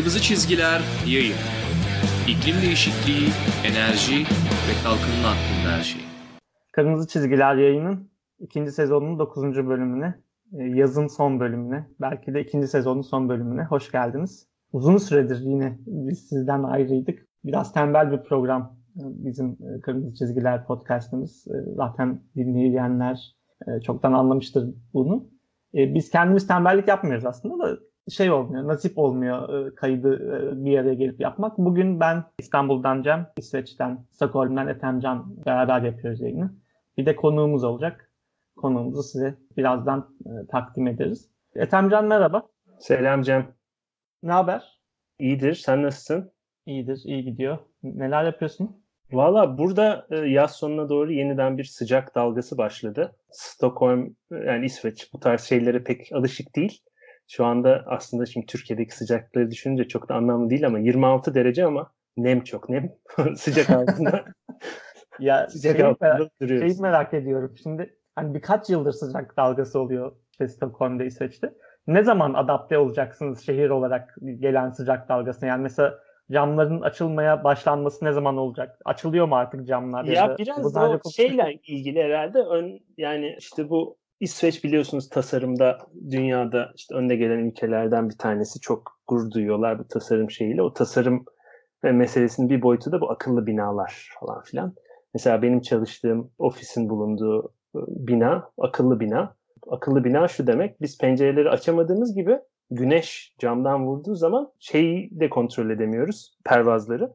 Kırmızı çizgiler yayın. İklim değişikliği, enerji ve kalkınma hakkında her şey. Kırmızı Çizgiler yayının ikinci sezonunun dokuzuncu bölümüne, e, yazın son bölümüne, belki de ikinci sezonun son bölümüne hoş geldiniz. Uzun süredir yine biz sizden ayrıydık. Biraz tembel bir program e, bizim e, Kırmızı Çizgiler podcastımız. Zaten dinleyenler çoktan anlamıştır bunu. Biz kendimiz tembellik yapmıyoruz aslında da şey olmuyor, nasip olmuyor e, kaydı e, bir araya gelip yapmak. Bugün ben İstanbul'dan Cem, İsveç'ten, Stockholm'dan Ethemcan beraber yapıyoruz yayını. Bir de konuğumuz olacak. Konuğumuzu size birazdan e, takdim ederiz. Ethemcan merhaba. Selam Cem. Ne haber? İyidir. Sen nasılsın? İyidir, iyi gidiyor. Neler yapıyorsun? Valla burada yaz sonuna doğru yeniden bir sıcak dalgası başladı. Stockholm yani İsveç bu tarz şeylere pek alışık değil. Şu anda aslında şimdi Türkiye'deki sıcaklıkları düşününce çok da anlamlı değil ama 26 derece ama nem çok nem. Sıcak altında. ya sıcak şeyi altında merak, duruyoruz. Şeyi merak ediyorum. Şimdi hani birkaç yıldır sıcak dalgası oluyor işte Stockholm'da, İsveç'te. Ne zaman adapte olacaksınız şehir olarak gelen sıcak dalgasına? Yani mesela camların açılmaya başlanması ne zaman olacak? Açılıyor mu artık camlar? Ya, ya biraz da o şeyle ilgili herhalde. Ön, yani işte bu İsveç biliyorsunuz tasarımda dünyada işte önde gelen ülkelerden bir tanesi. Çok gurur duyuyorlar bu tasarım şeyiyle. O tasarım meselesinin bir boyutu da bu akıllı binalar falan filan. Mesela benim çalıştığım ofisin bulunduğu ıı, bina akıllı bina. Akıllı bina şu demek biz pencereleri açamadığımız gibi güneş camdan vurduğu zaman şeyi de kontrol edemiyoruz pervazları.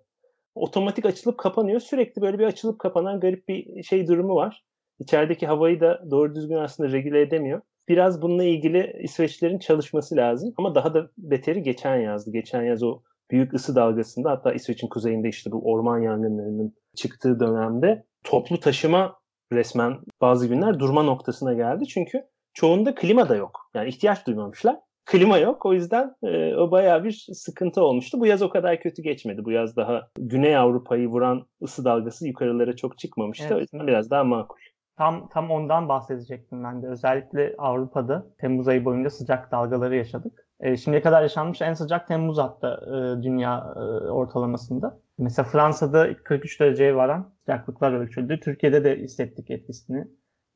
Otomatik açılıp kapanıyor. Sürekli böyle bir açılıp kapanan garip bir şey durumu var. İçerideki havayı da doğru düzgün aslında regüle edemiyor. Biraz bununla ilgili İsveçlilerin çalışması lazım. Ama daha da beteri geçen yazdı. Geçen yaz o büyük ısı dalgasında hatta İsveç'in kuzeyinde işte bu orman yangınlarının çıktığı dönemde toplu taşıma resmen bazı günler durma noktasına geldi. Çünkü çoğunda klima da yok. Yani ihtiyaç duymamışlar. Klima yok. O yüzden e, o bayağı bir sıkıntı olmuştu. Bu yaz o kadar kötü geçmedi. Bu yaz daha Güney Avrupa'yı vuran ısı dalgası yukarılara çok çıkmamıştı. Evet. O yüzden biraz daha makul. Tam tam ondan bahsedecektim ben de. Özellikle Avrupa'da Temmuz ayı boyunca sıcak dalgaları yaşadık. E, şimdiye kadar yaşanmış en sıcak Temmuz hatta e, dünya e, ortalamasında. Mesela Fransa'da 43 dereceye varan sıcaklıklar ölçüldü. Türkiye'de de hissettik etkisini.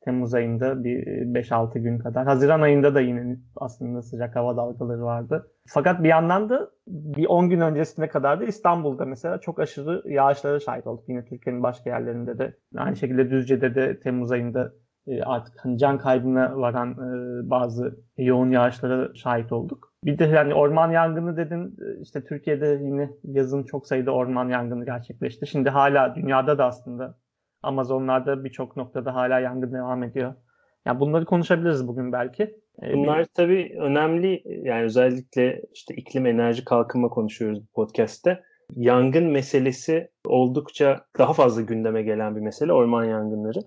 Temmuz ayında bir 5-6 gün kadar. Haziran ayında da yine aslında sıcak hava dalgaları vardı. Fakat bir yandan da bir 10 gün öncesine kadar da İstanbul'da mesela çok aşırı yağışlara şahit olduk. Yine Türkiye'nin başka yerlerinde de. Aynı şekilde Düzce'de de Temmuz ayında e, artık hani can kaybına varan e, bazı yoğun yağışlara şahit olduk. Bir de yani orman yangını dedin e, işte Türkiye'de yine yazın çok sayıda orman yangını gerçekleşti. Şimdi hala dünyada da aslında Amazonlarda birçok noktada hala yangın devam ediyor. Yani bunları konuşabiliriz bugün belki. Ee, Bunlar tabii önemli. Yani özellikle işte iklim enerji kalkınma konuşuyoruz bu podcast'te. Yangın meselesi oldukça daha fazla gündeme gelen bir mesele. Orman yangınları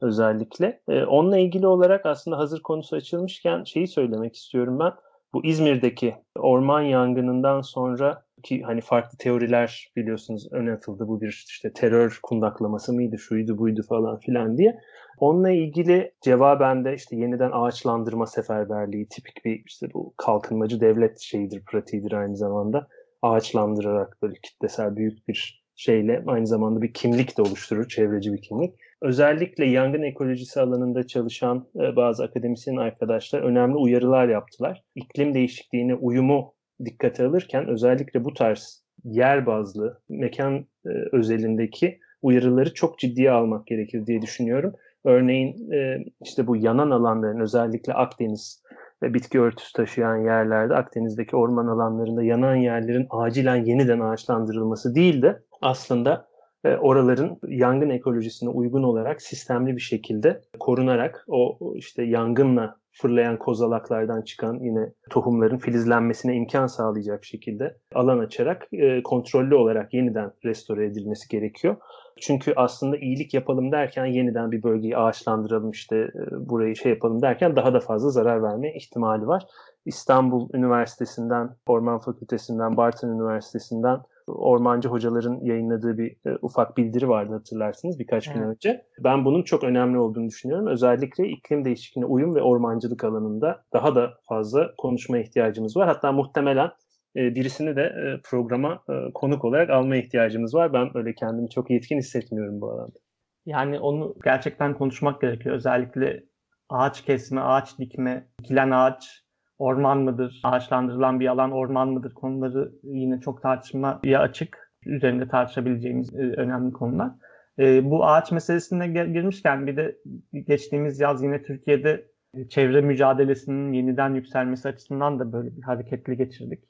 özellikle. Ee, onunla ilgili olarak aslında hazır konusu açılmışken şeyi söylemek istiyorum ben. Bu İzmir'deki orman yangınından sonra ki hani farklı teoriler biliyorsunuz öne atıldı. Bu bir işte terör kundaklaması mıydı, şuydu buydu falan filan diye. Onunla ilgili cevaben de işte yeniden ağaçlandırma seferberliği tipik bir işte bu kalkınmacı devlet şeyidir, pratiğidir aynı zamanda. Ağaçlandırarak böyle kitlesel büyük bir şeyle aynı zamanda bir kimlik de oluşturur, çevreci bir kimlik. Özellikle yangın ekolojisi alanında çalışan e, bazı akademisyen arkadaşlar önemli uyarılar yaptılar. İklim değişikliğine uyumu dikkate alırken özellikle bu tarz yer bazlı, mekan e, özelindeki uyarıları çok ciddiye almak gerekir diye düşünüyorum. Örneğin e, işte bu yanan alanların özellikle Akdeniz ve bitki örtüsü taşıyan yerlerde Akdeniz'deki orman alanlarında yanan yerlerin acilen yeniden ağaçlandırılması değil de aslında e, oraların yangın ekolojisine uygun olarak sistemli bir şekilde korunarak o işte yangınla fırlayan kozalaklardan çıkan yine tohumların filizlenmesine imkan sağlayacak şekilde alan açarak e, kontrollü olarak yeniden restore edilmesi gerekiyor. Çünkü aslında iyilik yapalım derken yeniden bir bölgeyi ağaçlandıralım işte e, burayı şey yapalım derken daha da fazla zarar verme ihtimali var. İstanbul Üniversitesi'nden, Orman Fakültesi'nden, Bartın Üniversitesi'nden ormancı hocaların yayınladığı bir e, ufak bildiri vardı hatırlarsınız birkaç evet. gün önce. Ben bunun çok önemli olduğunu düşünüyorum. Özellikle iklim değişikliğine uyum ve ormancılık alanında daha da fazla konuşma ihtiyacımız var. Hatta muhtemelen e, birisini de e, programa e, konuk olarak alma ihtiyacımız var. Ben öyle kendimi çok yetkin hissetmiyorum bu alanda. Yani onu gerçekten konuşmak gerekiyor. Özellikle ağaç kesme, ağaç dikme, dikilen ağaç orman mıdır, ağaçlandırılan bir alan orman mıdır konuları yine çok tartışmaya açık. Üzerinde tartışabileceğimiz önemli konular. Bu ağaç meselesine girmişken bir de geçtiğimiz yaz yine Türkiye'de çevre mücadelesinin yeniden yükselmesi açısından da böyle bir hareketli geçirdik.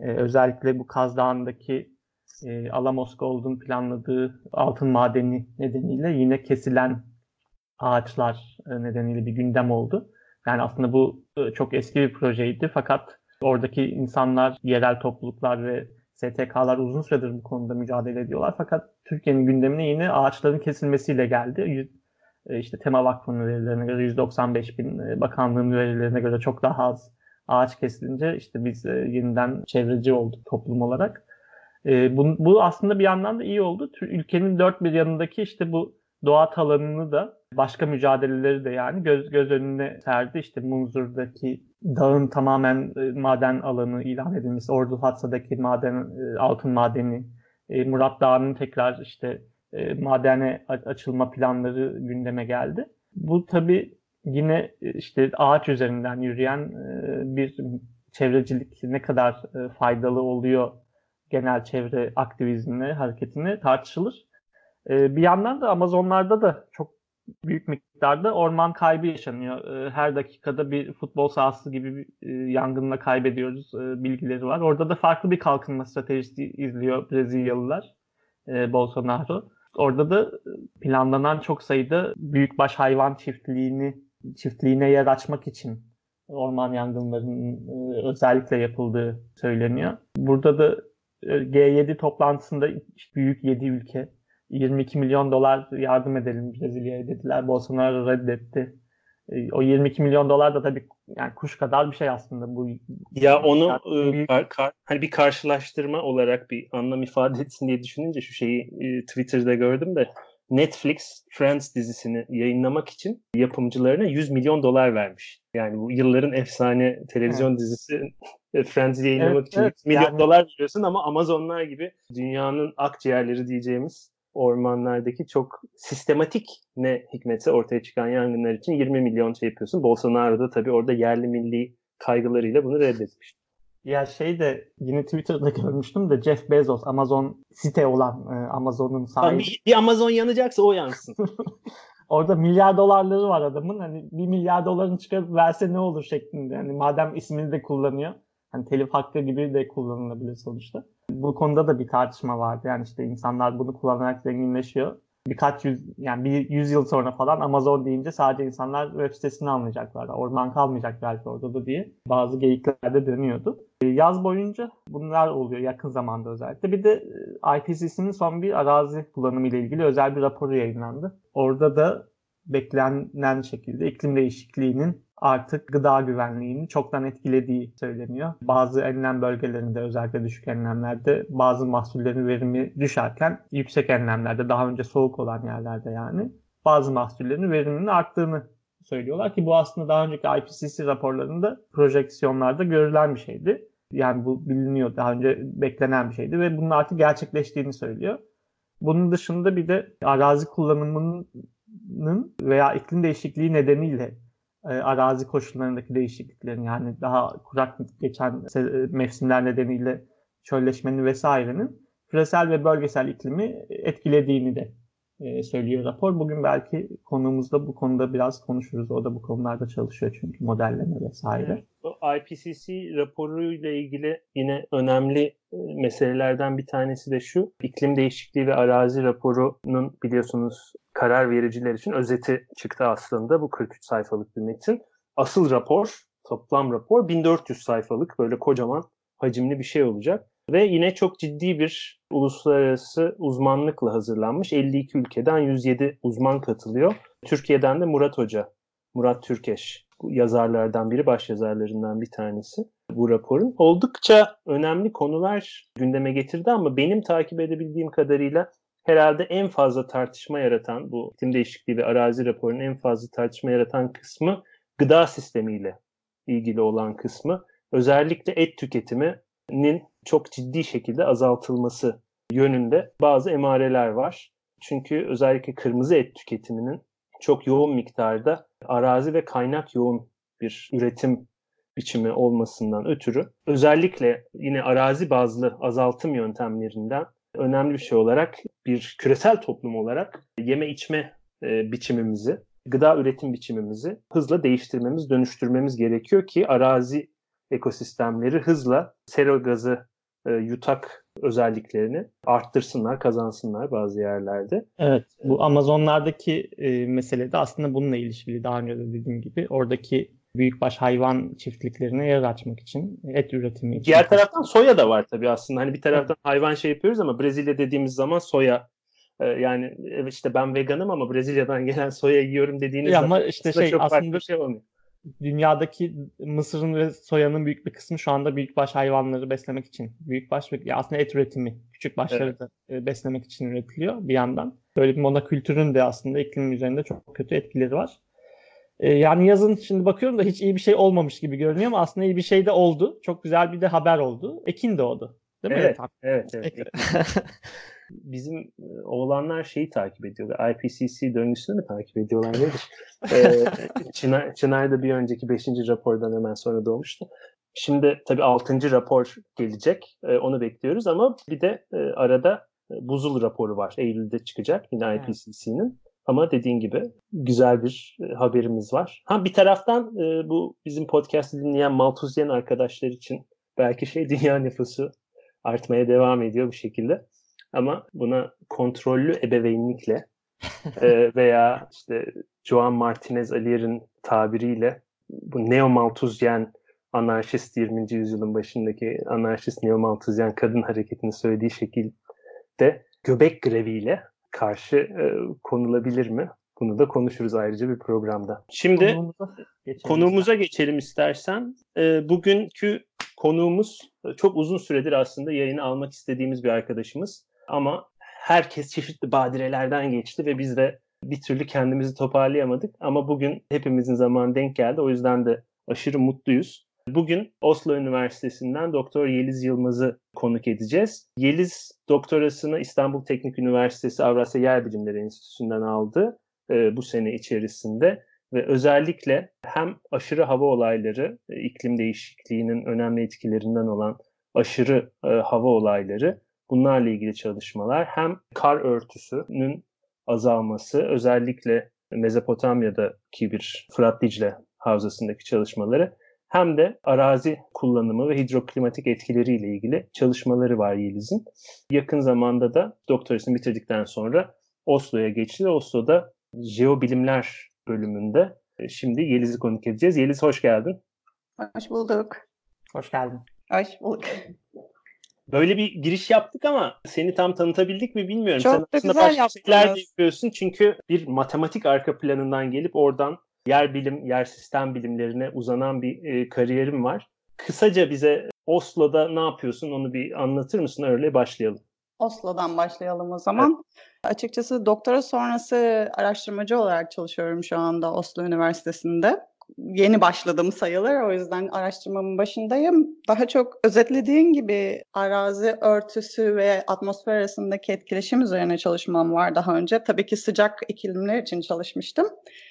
Özellikle bu Kaz Dağı'ndaki e, Alamos Gold'un planladığı altın madeni nedeniyle yine kesilen ağaçlar e, nedeniyle bir gündem oldu. Yani aslında bu e, çok eski bir projeydi fakat oradaki insanlar, yerel topluluklar ve STK'lar uzun süredir bu konuda mücadele ediyorlar. Fakat Türkiye'nin gündemine yine ağaçların kesilmesiyle geldi. E, işte Tema Vakfı'nın verilerine göre 195 bin, bakanlığın verilerine göre çok daha az ağaç kesilince işte biz yeniden çevreci olduk toplum olarak. E, bu aslında bir yandan da iyi oldu. Ülkenin dört bir yanındaki işte bu doğa alanını da başka mücadeleleri de yani göz, göz önüne serdi. İşte Munzur'daki dağın tamamen e, maden alanı ilan edilmesi, Ordu Hatsa'daki maden, e, altın madeni, e, Murat Dağı'nın tekrar işte madene açılma planları gündeme geldi. Bu tabii yine işte ağaç üzerinden yürüyen bir çevrecilik ne kadar faydalı oluyor genel çevre aktivizmine, hareketine tartışılır. E, bir yandan da Amazonlarda da çok büyük miktarda orman kaybı yaşanıyor. E, her dakikada bir futbol sahası gibi bir e, yangınla kaybediyoruz e, bilgileri var. Orada da farklı bir kalkınma stratejisi izliyor Brezilyalılar, e, Bolsonaro. Orada da planlanan çok sayıda büyükbaş hayvan çiftliğini çiftliğine yer açmak için orman yangınlarının özellikle yapıldığı söyleniyor. Burada da G7 toplantısında büyük 7 ülke 22 milyon dolar yardım edelim Brezilya'ya dediler. Bolsonaro reddetti. E, o 22 milyon dolar da tabii yani kuş kadar bir şey aslında bu. Ya onu e, büyük... kar, kar, hani bir karşılaştırma olarak bir anlam ifade etsin diye düşününce şu şeyi e, Twitter'da gördüm de Netflix Friends dizisini yayınlamak için yapımcılarına 100 milyon dolar vermiş. Yani bu yılların efsane televizyon evet. dizisi Friends'i yayınlamak evet, için evet, milyon yani... dolar veriyorsun ama Amazonlar gibi dünyanın akciğerleri diyeceğimiz ormanlardaki çok sistematik ne hikmetse ortaya çıkan yangınlar için 20 milyon şey yapıyorsun. Bolsonaro da tabii orada yerli milli kaygılarıyla bunu reddetmiş. Ya şey de yine Twitter'da görmüştüm de Jeff Bezos Amazon site olan e, Amazon'un sahibi. Bir, bir Amazon yanacaksa o yansın. Orada milyar dolarları var adamın. Hani bir milyar dolarını çıkarıp verse ne olur şeklinde. Yani madem ismini de kullanıyor. Hani telif hakkı gibi de kullanılabilir sonuçta. Bu konuda da bir tartışma vardı. Yani işte insanlar bunu kullanarak zenginleşiyor. Birkaç yüz, yani bir yüz yıl sonra falan Amazon deyince sadece insanlar web sitesini anlayacaklar. Orman kalmayacak belki orada da diye bazı geyiklerde dönüyordu. E, yaz boyunca bunlar oluyor yakın zamanda özellikle. Bir de e, IPCC'nin son bir arazi kullanımı ile ilgili özel bir raporu yayınlandı. Orada da beklenen şekilde iklim değişikliğinin artık gıda güvenliğini çoktan etkilediği söyleniyor. Bazı enlem bölgelerinde özellikle düşük enlemlerde bazı mahsullerin verimi düşerken yüksek enlemlerde daha önce soğuk olan yerlerde yani bazı mahsullerin veriminin arttığını söylüyorlar ki bu aslında daha önceki IPCC raporlarında projeksiyonlarda görülen bir şeydi. Yani bu biliniyor daha önce beklenen bir şeydi ve bunun artık gerçekleştiğini söylüyor. Bunun dışında bir de arazi kullanımının veya iklim değişikliği nedeniyle e, arazi koşullarındaki değişikliklerin yani daha kurak geçen mevsimler nedeniyle çölleşmenin vesairenin küresel ve bölgesel iklimi etkilediğini de e, söylüyor rapor. Bugün belki konumuzda bu konuda biraz konuşuruz. O da bu konularda çalışıyor çünkü modelleme vesaire. O IPCC raporuyla ilgili yine önemli e, meselelerden bir tanesi de şu. İklim değişikliği ve arazi raporunun biliyorsunuz karar vericiler için özeti çıktı aslında. Bu 43 sayfalık bir metin. Asıl rapor, toplam rapor 1400 sayfalık böyle kocaman hacimli bir şey olacak. Ve yine çok ciddi bir uluslararası uzmanlıkla hazırlanmış. 52 ülkeden 107 uzman katılıyor. Türkiye'den de Murat Hoca, Murat Türkeş yazarlardan biri, baş yazarlarından bir tanesi bu raporun. Oldukça önemli konular gündeme getirdi ama benim takip edebildiğim kadarıyla herhalde en fazla tartışma yaratan bu iklim değişikliği ve arazi raporunun en fazla tartışma yaratan kısmı gıda sistemiyle ilgili olan kısmı. Özellikle et tüketimi tüketiminin çok ciddi şekilde azaltılması yönünde bazı emareler var. Çünkü özellikle kırmızı et tüketiminin çok yoğun miktarda arazi ve kaynak yoğun bir üretim biçimi olmasından ötürü özellikle yine arazi bazlı azaltım yöntemlerinden önemli bir şey olarak bir küresel toplum olarak yeme içme e, biçimimizi, gıda üretim biçimimizi hızla değiştirmemiz, dönüştürmemiz gerekiyor ki arazi ekosistemleri hızla sera gazı e, yutak özelliklerini arttırsınlar, kazansınlar bazı yerlerde. Evet, bu Amazonlardaki e, mesele de aslında bununla ilişkili daha önce de dediğim gibi. Oradaki büyükbaş hayvan çiftliklerine yer açmak için, et üretimi için. Diğer taraftan soya da var tabii aslında. Hani bir taraftan hayvan şey yapıyoruz ama Brezilya dediğimiz zaman soya e, yani işte ben veganım ama Brezilya'dan gelen soya yiyorum dediğiniz ya zaman ama işte şey çok aslında şey olmuyor. Dünyadaki mısırın ve soyanın büyük bir kısmı şu anda büyükbaş hayvanları beslemek için. Büyükbaş ve aslında et üretimi, küçük başları evet. da e, beslemek için üretiliyor bir yandan. Böyle bir monokültürün de aslında iklim üzerinde çok kötü etkileri var. E, yani yazın şimdi bakıyorum da hiç iyi bir şey olmamış gibi görünüyor ama aslında iyi bir şey de oldu. Çok güzel bir de haber oldu. Ekin doğdu. Değil mi? Evet, evet, evet. Bizim e, oğlanlar şeyi takip ediyorlar. IPCC döngüsünü mü takip ediyorlar nedir? ee, Çınar, Çınar da bir önceki 5. rapordan hemen sonra doğmuştu. Şimdi tabii 6. rapor gelecek. Ee, onu bekliyoruz ama bir de e, arada e, buzul raporu var. Eylül'de çıkacak yine IPCC'nin. Ama dediğin gibi güzel bir e, haberimiz var. Ha bir taraftan e, bu bizim podcast'i dinleyen Maltuzyen arkadaşlar için belki şey dünya nüfusu artmaya devam ediyor bu şekilde. Ama buna kontrollü ebeveynlikle e, veya işte Joan Martinez Alier'in tabiriyle bu neo-Maltuzyen anarşist 20. yüzyılın başındaki anarşist neo-Maltuzyen kadın hareketini söylediği şekilde göbek greviyle karşı e, konulabilir mi? Bunu da konuşuruz ayrıca bir programda. Şimdi konuğumuza geçelim, konuğumuza geçelim istersen. E, bugünkü konuğumuz e, çok uzun süredir aslında yayını almak istediğimiz bir arkadaşımız. Ama herkes çeşitli badirelerden geçti ve biz de bir türlü kendimizi toparlayamadık. Ama bugün hepimizin zamanı denk geldi. O yüzden de aşırı mutluyuz. Bugün Oslo Üniversitesi'nden Doktor Yeliz Yılmaz'ı konuk edeceğiz. Yeliz doktorasını İstanbul Teknik Üniversitesi Avrasya Yer Bilimleri Enstitüsü'nden aldı e, bu sene içerisinde ve özellikle hem aşırı hava olayları, e, iklim değişikliğinin önemli etkilerinden olan aşırı e, hava olayları bunlarla ilgili çalışmalar hem kar örtüsünün azalması özellikle Mezopotamya'daki bir Fırat Dicle havzasındaki çalışmaları hem de arazi kullanımı ve hidroklimatik etkileriyle ilgili çalışmaları var Yeliz'in. Yakın zamanda da doktorasını bitirdikten sonra Oslo'ya geçti ve Oslo'da jeobilimler bölümünde e, şimdi Yeliz'i konuk edeceğiz. Yeliz hoş geldin. Hoş bulduk. Hoş geldin. Hoş bulduk. Böyle bir giriş yaptık ama seni tam tanıtabildik mi bilmiyorum. Çok Sen da aslında güzel başka şeyler de yapıyorsun çünkü bir matematik arka planından gelip oradan yer bilim, yer sistem bilimlerine uzanan bir e, kariyerim var. Kısaca bize Oslo'da ne yapıyorsun onu bir anlatır mısın? Öyle başlayalım. Oslo'dan başlayalım o zaman. Evet. Açıkçası doktora sonrası araştırmacı olarak çalışıyorum şu anda Oslo Üniversitesi'nde. Yeni başladım sayılır o yüzden araştırmamın başındayım. Daha çok özetlediğin gibi arazi örtüsü ve atmosfer arasındaki etkileşim üzerine çalışmam var daha önce. Tabii ki sıcak iklimler için çalışmıştım.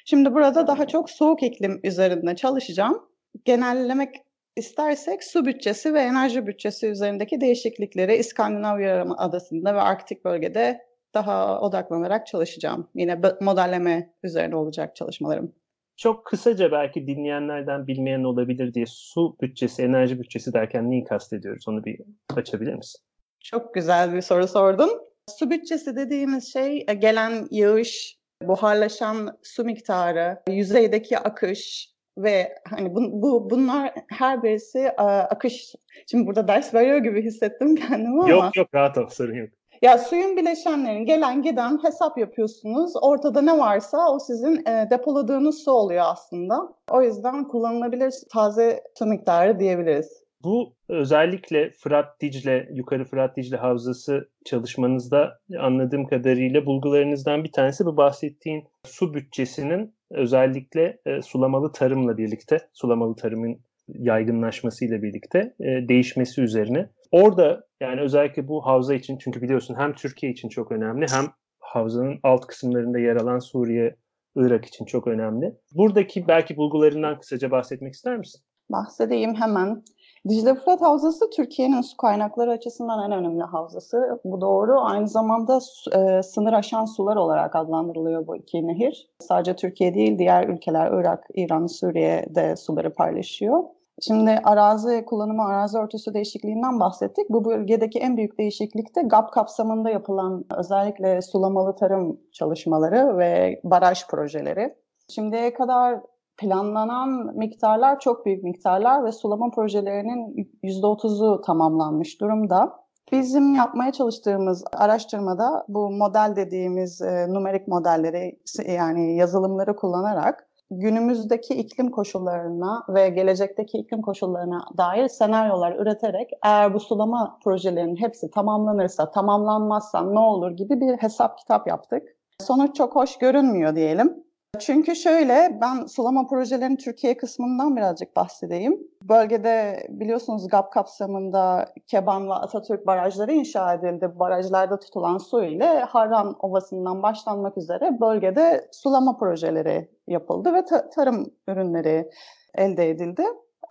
Şimdi burada daha çok soğuk iklim üzerinde çalışacağım. Genellemek istersek su bütçesi ve enerji bütçesi üzerindeki değişiklikleri İskandinav Yarımadası'nda ve Arktik bölgede daha odaklanarak çalışacağım. Yine modelleme üzerine olacak çalışmalarım. Çok kısaca belki dinleyenlerden bilmeyen olabilir diye su bütçesi, enerji bütçesi derken neyi kastediyoruz? Onu bir açabilir misin? Çok güzel bir soru sordun. Su bütçesi dediğimiz şey e, gelen yağış, buharlaşan su miktarı, yüzeydeki akış, ve hani bu, bu bunlar her birisi akış. Şimdi burada ders veriyor gibi hissettim kendimi ama. Yok yok rahat ol sorun yok. Ya suyun bileşenlerin gelen giden hesap yapıyorsunuz. Ortada ne varsa o sizin e, depoladığınız su oluyor aslında. O yüzden kullanılabilir taze su miktarı diyebiliriz. Bu özellikle Fırat Dicle, yukarı Fırat Dicle Havzası çalışmanızda anladığım kadarıyla bulgularınızdan bir tanesi bu bahsettiğin su bütçesinin özellikle e, sulamalı tarımla birlikte, sulamalı tarımın yaygınlaşmasıyla birlikte e, değişmesi üzerine. Orada yani özellikle bu havza için çünkü biliyorsun hem Türkiye için çok önemli hem havzanın alt kısımlarında yer alan Suriye, Irak için çok önemli. Buradaki belki bulgularından kısaca bahsetmek ister misin? Bahsedeyim hemen. Dicle Fırat Havzası Türkiye'nin su kaynakları açısından en önemli havzası. Bu doğru. Aynı zamanda e, sınır aşan sular olarak adlandırılıyor bu iki nehir. Sadece Türkiye değil, diğer ülkeler Irak, İran, Suriye'de suları paylaşıyor. Şimdi arazi kullanımı, arazi örtüsü değişikliğinden bahsettik. Bu bölgedeki en büyük değişiklik de GAP kapsamında yapılan özellikle sulamalı tarım çalışmaları ve baraj projeleri. Şimdiye kadar planlanan miktarlar çok büyük miktarlar ve sulama projelerinin %30'u tamamlanmış durumda. Bizim yapmaya çalıştığımız araştırmada bu model dediğimiz e, numerik modelleri yani yazılımları kullanarak günümüzdeki iklim koşullarına ve gelecekteki iklim koşullarına dair senaryolar üreterek eğer bu sulama projelerinin hepsi tamamlanırsa, tamamlanmazsa ne olur gibi bir hesap kitap yaptık. Sonuç çok hoş görünmüyor diyelim. Çünkü şöyle ben sulama projelerinin Türkiye kısmından birazcık bahsedeyim. Bölgede biliyorsunuz GAP kapsamında Keban ve Atatürk barajları inşa edildi. Barajlarda tutulan su ile Harran Ovası'ndan başlanmak üzere bölgede sulama projeleri yapıldı ve ta- tarım ürünleri elde edildi.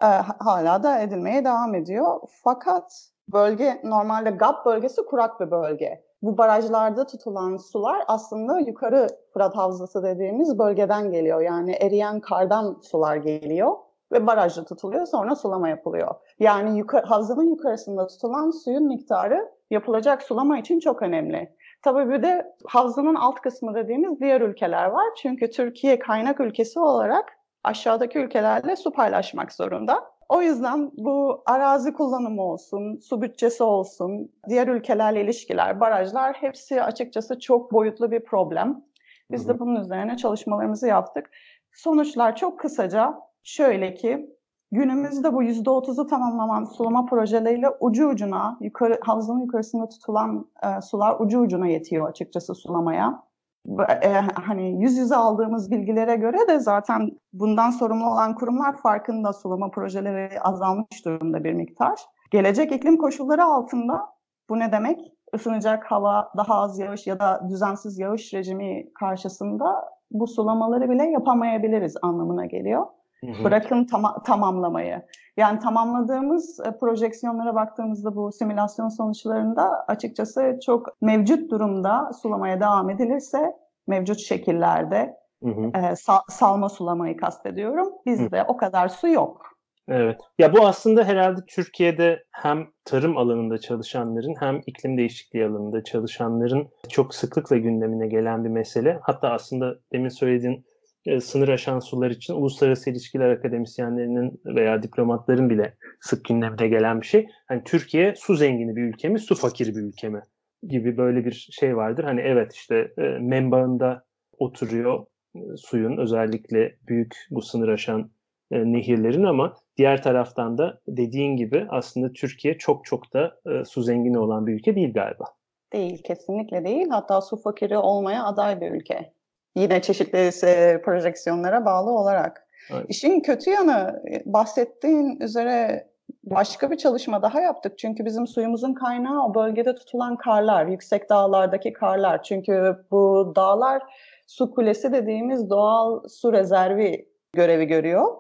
Ee, hala da edilmeye devam ediyor. Fakat bölge normalde GAP bölgesi kurak bir bölge bu barajlarda tutulan sular aslında yukarı Fırat Havzası dediğimiz bölgeden geliyor. Yani eriyen kardan sular geliyor ve barajda tutuluyor sonra sulama yapılıyor. Yani yukarı, havzanın yukarısında tutulan suyun miktarı yapılacak sulama için çok önemli. Tabii bir de havzanın alt kısmı dediğimiz diğer ülkeler var. Çünkü Türkiye kaynak ülkesi olarak aşağıdaki ülkelerle su paylaşmak zorunda. O yüzden bu arazi kullanımı olsun, su bütçesi olsun, diğer ülkelerle ilişkiler, barajlar hepsi açıkçası çok boyutlu bir problem. Biz de bunun üzerine çalışmalarımızı yaptık. Sonuçlar çok kısaca şöyle ki günümüzde bu %30'u tamamlanan sulama projeleriyle ucu ucuna yukarı havzanın yukarısında tutulan e, sular ucu ucuna yetiyor açıkçası sulamaya e, hani yüz yüze aldığımız bilgilere göre de zaten bundan sorumlu olan kurumlar farkında sulama projeleri azalmış durumda bir miktar. Gelecek iklim koşulları altında bu ne demek? Isınacak hava, daha az yağış ya da düzensiz yağış rejimi karşısında bu sulamaları bile yapamayabiliriz anlamına geliyor. Bırakın tam- tamamlamayı. Yani tamamladığımız e, projeksiyonlara baktığımızda bu simülasyon sonuçlarında açıkçası çok mevcut durumda sulamaya devam edilirse mevcut şekillerde hı hı. E, sal- salma sulamayı kastediyorum. Bizde hı. o kadar su yok. Evet. Ya bu aslında herhalde Türkiye'de hem tarım alanında çalışanların hem iklim değişikliği alanında çalışanların çok sıklıkla gündemine gelen bir mesele. Hatta aslında demin söylediğin e, sınır aşan sular için uluslararası ilişkiler akademisyenlerinin veya diplomatların bile sık gündemine gelen bir şey. Hani Türkiye su zengini bir ülke mi, su fakir bir ülke mi gibi böyle bir şey vardır. Hani evet işte e, menbaında oturuyor e, suyun özellikle büyük bu sınır aşan e, nehirlerin ama diğer taraftan da dediğin gibi aslında Türkiye çok çok da e, su zengini olan bir ülke değil galiba. Değil, kesinlikle değil. Hatta su fakiri olmaya aday bir ülke. Yine çeşitli e, projeksiyonlara bağlı olarak. Evet. İşin kötü yanı e, bahsettiğin üzere başka bir çalışma daha yaptık. Çünkü bizim suyumuzun kaynağı o bölgede tutulan karlar, yüksek dağlardaki karlar. Çünkü bu dağlar su kulesi dediğimiz doğal su rezervi görevi görüyor.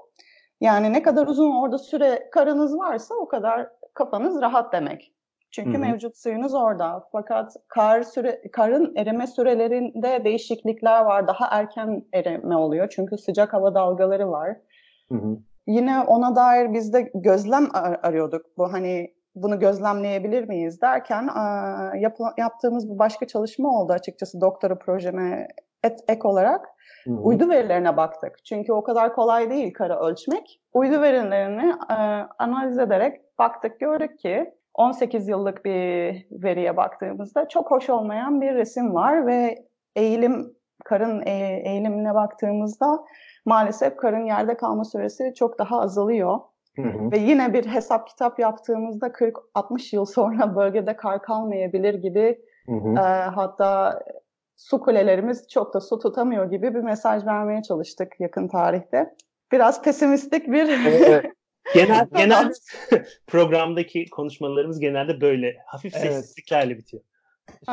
Yani ne kadar uzun orada süre karınız varsa o kadar kafanız rahat demek. Çünkü Hı-hı. mevcut suyunuz orada. Fakat kar süre, karın erime sürelerinde değişiklikler var. Daha erken erime oluyor. Çünkü sıcak hava dalgaları var. Hı-hı. Yine ona dair biz de gözlem ar- arıyorduk. Bu hani bunu gözlemleyebilir miyiz derken yap- yaptığımız bir başka çalışma oldu açıkçası doktora projeme et, ek olarak. Hı-hı. Uydu verilerine baktık. Çünkü o kadar kolay değil karı ölçmek. Uydu verilerini e, analiz ederek baktık gördük ki 18 yıllık bir veriye baktığımızda çok hoş olmayan bir resim var ve eğilim karın e, eğilimine baktığımızda maalesef karın yerde kalma süresi çok daha azalıyor. Hı hı. Ve yine bir hesap kitap yaptığımızda 40-60 yıl sonra bölgede kar kalmayabilir gibi hı hı. E, hatta su kulelerimiz çok da su tutamıyor gibi bir mesaj vermeye çalıştık yakın tarihte. Biraz pesimistik bir evet. Genel, genel programdaki konuşmalarımız genelde böyle hafif Evet. sessizliklerle bitiyor.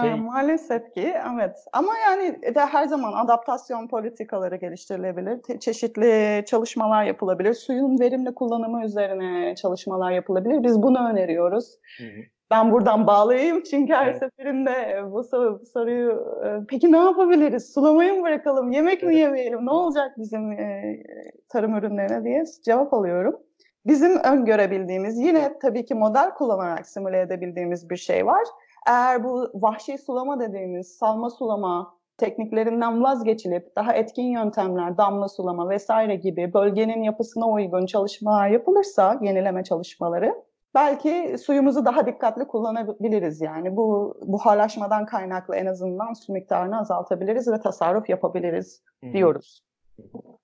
Şey, maalesef ki evet ama yani de her zaman adaptasyon politikaları geliştirilebilir. Te- çeşitli çalışmalar yapılabilir. Suyun verimli kullanımı üzerine çalışmalar yapılabilir. Biz bunu öneriyoruz. Hı hı. Ben buradan bağlayayım çünkü her Evet. seferinde bu sor- soruyu e, peki ne yapabiliriz? Sulamayı mı bırakalım? Yemek mi Evet. yemeyelim? Ne olacak bizim e, tarım ürünlerine diye cevap alıyorum. Bizim öngörebildiğimiz yine tabii ki model kullanarak simüle edebildiğimiz bir şey var. Eğer bu vahşi sulama dediğimiz salma sulama tekniklerinden vazgeçilip daha etkin yöntemler, damla sulama vesaire gibi bölgenin yapısına uygun çalışmalar yapılırsa, yenileme çalışmaları, belki suyumuzu daha dikkatli kullanabiliriz. Yani bu buharlaşmadan kaynaklı en azından su miktarını azaltabiliriz ve tasarruf yapabiliriz Hı hı.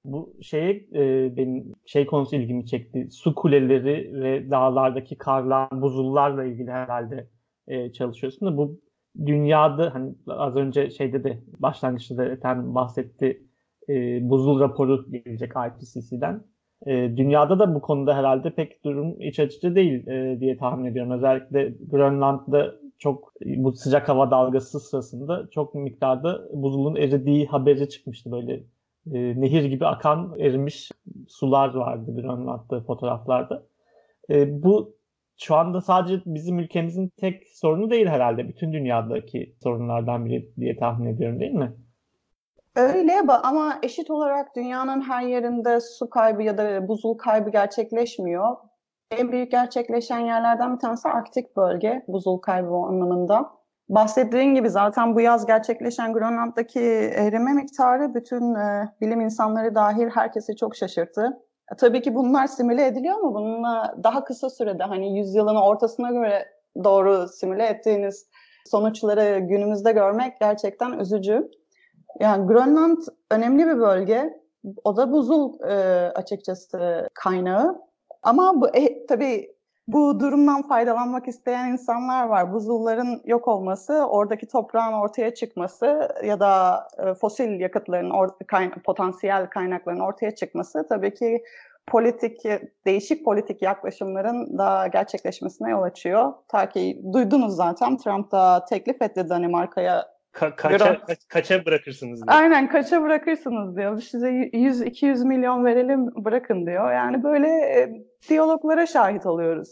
Bu şeye e, benim şey konusu ilgimi çekti. Su kuleleri ve dağlardaki karlar, buzullarla ilgili herhalde e, çalışıyorsun da bu dünyada hani az önce şeyde de başlangıçta da Ethem bahsetti e, buzul raporu gelecek IPCC'den. E, dünyada da bu konuda herhalde pek durum iç açıcı değil e, diye tahmin ediyorum. Özellikle Grönland'da çok bu sıcak hava dalgası sırasında çok miktarda buzulun eridiği haberi çıkmıştı böyle e, nehir gibi akan erimiş sular vardı Grönland'da fotoğraflarda. E, bu şu anda sadece bizim ülkemizin tek sorunu değil herhalde. Bütün dünyadaki sorunlardan biri diye tahmin ediyorum değil mi? Öyle ama eşit olarak dünyanın her yerinde su kaybı ya da buzul kaybı gerçekleşmiyor. En büyük gerçekleşen yerlerden bir tanesi Arktik bölge, buzul kaybı anlamında. Bahsettiğin gibi zaten bu yaz gerçekleşen Grönland'daki erime miktarı bütün e, bilim insanları dahil herkesi çok şaşırttı. E, tabii ki bunlar simüle ediliyor ama bununla daha kısa sürede hani yüzyılın ortasına göre doğru simüle ettiğiniz sonuçları günümüzde görmek gerçekten üzücü. Yani Grönland önemli bir bölge. O da buzul e, açıkçası kaynağı. Ama bu e, tabii bu durumdan faydalanmak isteyen insanlar var. Buzulların yok olması, oradaki toprağın ortaya çıkması ya da e, fosil yakıtların or- kayna- potansiyel kaynakların ortaya çıkması tabii ki politik değişik politik yaklaşımların da gerçekleşmesine yol açıyor. Ta ki duydunuz zaten Trump da teklif etti Danimarka'ya Ka- kaça, ka- kaça bırakırsınız? diye. Aynen kaça bırakırsınız diyor. Size 100-200 milyon verelim bırakın diyor. Yani böyle e, diyaloglara şahit oluyoruz.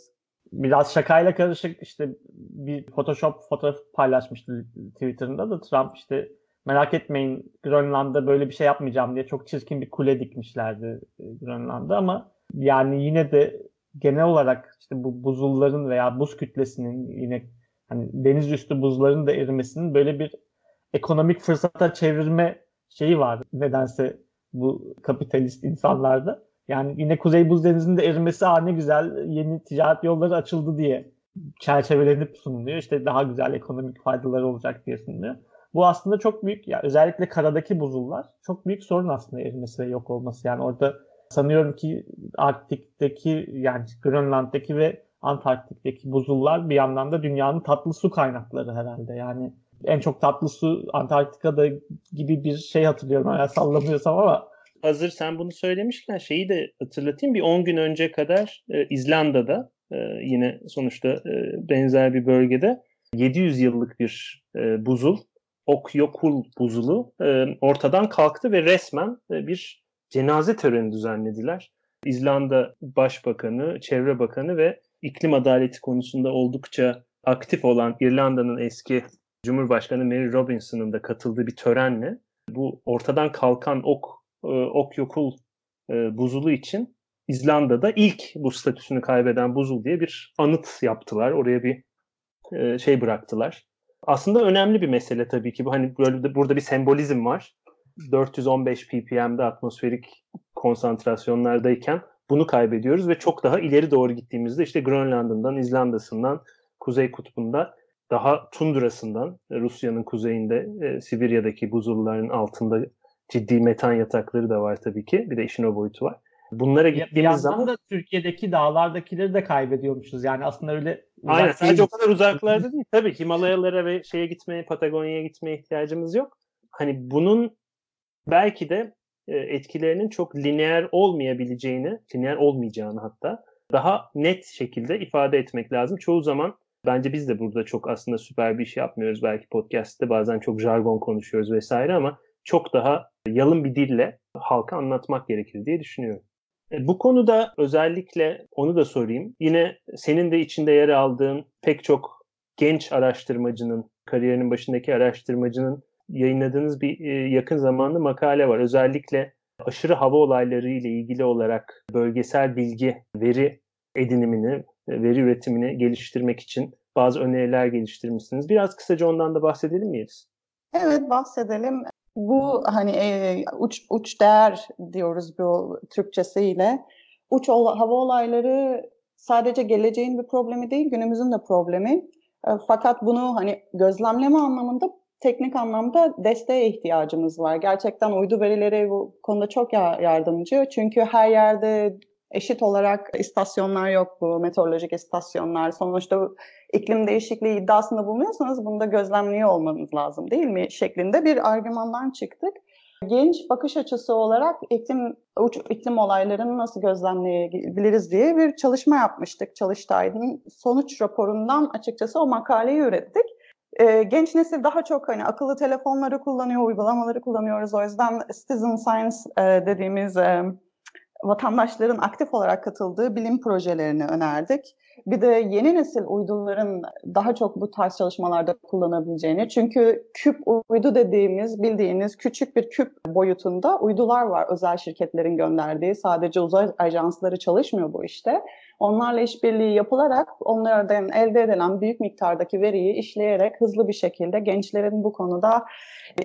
Biraz şakayla karışık işte bir Photoshop fotoğraf paylaşmıştı Twitter'ında da Trump işte merak etmeyin Grönland'da böyle bir şey yapmayacağım diye çok çirkin bir kule dikmişlerdi e, Grönland'da ama yani yine de genel olarak işte bu buzulların veya buz kütlesinin yine hani deniz üstü buzların da erimesinin böyle bir ekonomik fırsata çevirme şeyi var nedense bu kapitalist insanlarda. Yani yine Kuzey Buz Denizi'nin de erimesi ha ne güzel yeni ticaret yolları açıldı diye çerçevelenip sunuluyor. İşte daha güzel ekonomik faydaları olacak diye sunuluyor. Bu aslında çok büyük ya özellikle karadaki buzullar çok büyük sorun aslında erimesi ve yok olması. Yani orada sanıyorum ki Arktik'teki yani Grönland'daki ve Antarktik'teki buzullar bir yandan da dünyanın tatlı su kaynakları herhalde. Yani en çok tatlı su Antarktika'da gibi bir şey hatırlıyorum. Hala sallamıyorsam ama Hazır sen bunu söylemişken şeyi de hatırlatayım. Bir 10 gün önce kadar e, İzlanda'da e, yine sonuçta e, benzer bir bölgede 700 yıllık bir e, buzul, Okyokul buzulu e, ortadan kalktı ve resmen e, bir cenaze töreni düzenlediler. İzlanda Başbakanı, Çevre Bakanı ve iklim adaleti konusunda oldukça aktif olan İrlanda'nın eski Cumhurbaşkanı Mary Robinson'ın da katıldığı bir törenle bu ortadan kalkan ok e, Okyokul e, buzulu için İzlanda'da ilk bu statüsünü kaybeden buzul diye bir anıt yaptılar. Oraya bir e, şey bıraktılar. Aslında önemli bir mesele tabii ki. Bu hani böyle de, burada bir sembolizm var. 415 ppm'de atmosferik konsantrasyonlardayken bunu kaybediyoruz ve çok daha ileri doğru gittiğimizde işte Grönland'ından, İzlanda'sından, Kuzey Kutbu'nda daha tundrasından, Rusya'nın kuzeyinde, e, Sibirya'daki buzulların altında ciddi metan yatakları da var tabii ki. Bir de işin o boyutu var. Bunlara bir gittiğimiz zaman da Türkiye'deki dağlardakileri de kaybediyormuşuz. Yani aslında öyle Aynen sadece o kadar uzaklarda değil. Tabii Himalayalara ve şeye gitmeye, Patagonya'ya gitmeye ihtiyacımız yok. Hani bunun belki de e, etkilerinin çok lineer olmayabileceğini, lineer olmayacağını hatta daha net şekilde ifade etmek lazım. Çoğu zaman bence biz de burada çok aslında süper bir iş yapmıyoruz. Belki podcast'te bazen çok jargon konuşuyoruz vesaire ama çok daha yalın bir dille halka anlatmak gerekir diye düşünüyorum. E, bu konuda özellikle onu da sorayım. Yine senin de içinde yer aldığın pek çok genç araştırmacının, kariyerinin başındaki araştırmacının yayınladığınız bir e, yakın zamanlı makale var. Özellikle aşırı hava olayları ile ilgili olarak bölgesel bilgi, veri edinimini, veri üretimini geliştirmek için bazı öneriler geliştirmişsiniz. Biraz kısaca ondan da bahsedelim miyiz? Evet bahsedelim. Bu hani e, uç uç değer diyoruz bu Türkçesiyle. Uç hava olayları sadece geleceğin bir problemi değil, günümüzün de problemi. E, fakat bunu hani gözlemleme anlamında teknik anlamda desteğe ihtiyacımız var. Gerçekten uydu verileri bu konuda çok yardımcı. Çünkü her yerde eşit olarak istasyonlar yok bu meteorolojik istasyonlar. Sonuçta iklim değişikliği iddiasında bulunuyorsanız bunu da gözlemliyor olmanız lazım değil mi? Şeklinde bir argümandan çıktık. Genç bakış açısı olarak iklim uç iklim olaylarını nasıl gözlemleyebiliriz diye bir çalışma yapmıştık Çalıştay'ın sonuç raporundan açıkçası o makaleyi ürettik. E, genç nesil daha çok hani akıllı telefonları kullanıyor, uygulamaları kullanıyoruz. O yüzden citizen science e, dediğimiz e, vatandaşların aktif olarak katıldığı bilim projelerini önerdik. Bir de yeni nesil uyduların daha çok bu tarz çalışmalarda kullanabileceğini. Çünkü küp uydu dediğimiz bildiğiniz küçük bir küp boyutunda uydular var özel şirketlerin gönderdiği. Sadece uzay ajansları çalışmıyor bu işte. Onlarla işbirliği yapılarak onlardan elde edilen büyük miktardaki veriyi işleyerek hızlı bir şekilde gençlerin bu konuda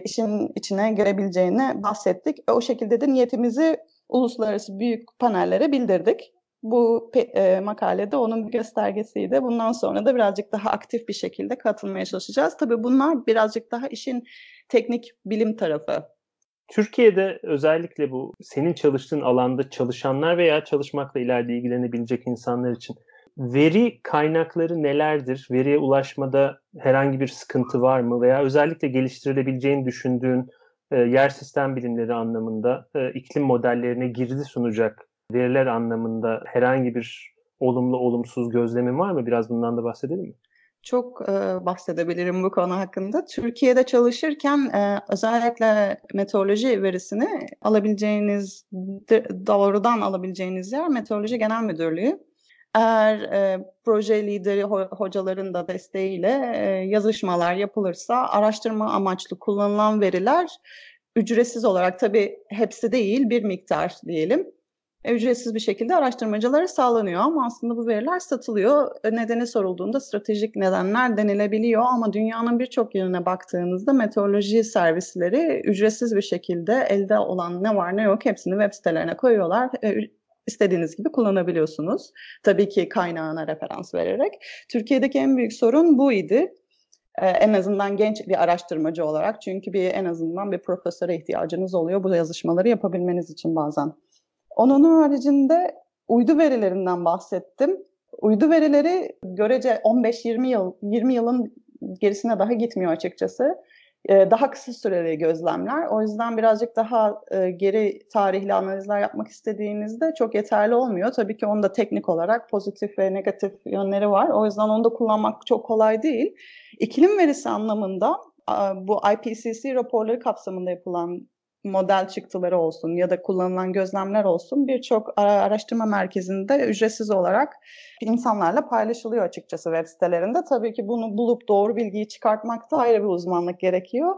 işin içine girebileceğini bahsettik. O şekilde de niyetimizi uluslararası büyük panellere bildirdik. Bu e, makalede onun bir göstergesiydi. Bundan sonra da birazcık daha aktif bir şekilde katılmaya çalışacağız. Tabii bunlar birazcık daha işin teknik bilim tarafı. Türkiye'de özellikle bu senin çalıştığın alanda çalışanlar veya çalışmakla ileride ilgilenebilecek insanlar için veri kaynakları nelerdir? Veriye ulaşmada herhangi bir sıkıntı var mı? Veya özellikle geliştirilebileceğini düşündüğün e, yer sistem bilimleri anlamında e, iklim modellerine girdi sunacak veriler anlamında herhangi bir olumlu olumsuz gözlemin var mı? Biraz bundan da bahsedelim mi? Çok e, bahsedebilirim bu konu hakkında. Türkiye'de çalışırken e, özellikle meteoroloji verisini alabileceğiniz, doğrudan alabileceğiniz yer Meteoroloji Genel Müdürlüğü. Eğer e, proje lideri ho- hocaların da desteğiyle e, yazışmalar yapılırsa araştırma amaçlı kullanılan veriler ücretsiz olarak tabii hepsi değil bir miktar diyelim e, ücretsiz bir şekilde araştırmacılara sağlanıyor ama aslında bu veriler satılıyor. E, nedeni sorulduğunda stratejik nedenler denilebiliyor ama dünyanın birçok yerine baktığınızda meteoroloji servisleri ücretsiz bir şekilde elde olan ne var ne yok hepsini web sitelerine koyuyorlar. İstediğiniz gibi kullanabiliyorsunuz. Tabii ki kaynağına referans vererek. Türkiye'deki en büyük sorun bu idi. Ee, en azından genç bir araştırmacı olarak çünkü bir en azından bir profesöre ihtiyacınız oluyor bu yazışmaları yapabilmeniz için bazen. Onun haricinde uydu verilerinden bahsettim. Uydu verileri görece 15-20 yıl 20 yılın gerisine daha gitmiyor açıkçası. Ee, daha kısa süreli gözlemler. O yüzden birazcık daha e, geri tarihli analizler yapmak istediğinizde çok yeterli olmuyor. Tabii ki onda teknik olarak pozitif ve negatif yönleri var. O yüzden onu da kullanmak çok kolay değil. İklim verisi anlamında bu IPCC raporları kapsamında yapılan model çıktıları olsun ya da kullanılan gözlemler olsun birçok araştırma merkezinde ücretsiz olarak insanlarla paylaşılıyor açıkçası web sitelerinde. Tabii ki bunu bulup doğru bilgiyi çıkartmakta ayrı bir uzmanlık gerekiyor.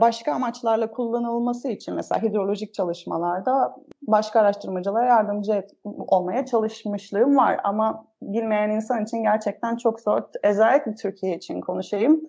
Başka amaçlarla kullanılması için mesela hidrolojik çalışmalarda başka araştırmacılara yardımcı et, olmaya çalışmışlığım var ama bilmeyen insan için gerçekten çok zor. Özellikle Türkiye için konuşayım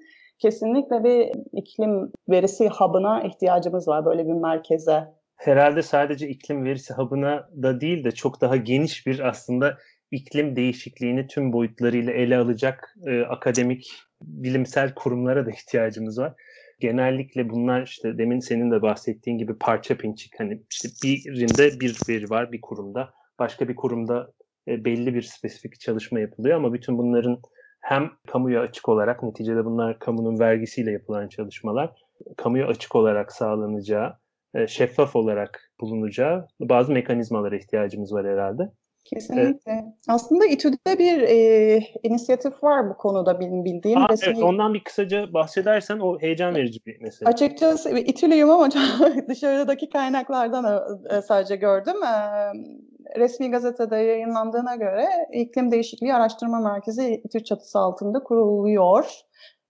kesinlikle bir iklim verisi hub'ına ihtiyacımız var böyle bir merkeze. Herhalde sadece iklim verisi hub'ına da değil de çok daha geniş bir aslında iklim değişikliğini tüm boyutlarıyla ele alacak e, akademik bilimsel kurumlara da ihtiyacımız var. Genellikle bunlar işte demin senin de bahsettiğin gibi parça pinçik hani işte birinde bir veri var bir kurumda başka bir kurumda e, belli bir spesifik çalışma yapılıyor ama bütün bunların hem kamuya açık olarak neticede bunlar kamunun vergisiyle yapılan çalışmalar kamuya açık olarak sağlanacağı, e, şeffaf olarak bulunacağı bazı mekanizmalara ihtiyacımız var herhalde. Kesinlikle. Evet. Aslında İTÜ'de bir e, inisiyatif var bu konuda benim bildiğim. Aa, Resmi... Evet, ondan bir kısaca bahsedersen o heyecan verici bir mesele. Açıkçası İTÜ'lüyüm ama dışarıdaki kaynaklardan sadece gördüm. Resmi gazetede yayınlandığına göre İklim Değişikliği Araştırma Merkezi İTÜ çatısı altında kuruluyor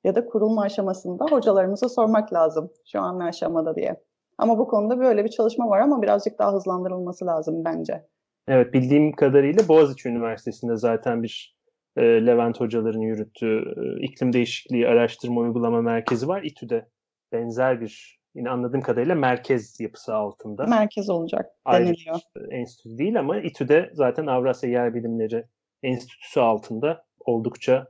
ya da kurulma aşamasında hocalarımıza sormak lazım şu an ne aşamada diye. Ama bu konuda böyle bir çalışma var ama birazcık daha hızlandırılması lazım bence. Evet bildiğim kadarıyla Boğaziçi Üniversitesi'nde zaten bir e, Levent hocaların yürüttüğü e, iklim değişikliği araştırma uygulama merkezi var. İTÜ'de benzer bir yine anladığım kadarıyla merkez yapısı altında. Merkez olacak deniliyor. Ayrı enstitü değil ama İTÜ'de zaten Avrasya Yer Bilimleri Enstitüsü altında oldukça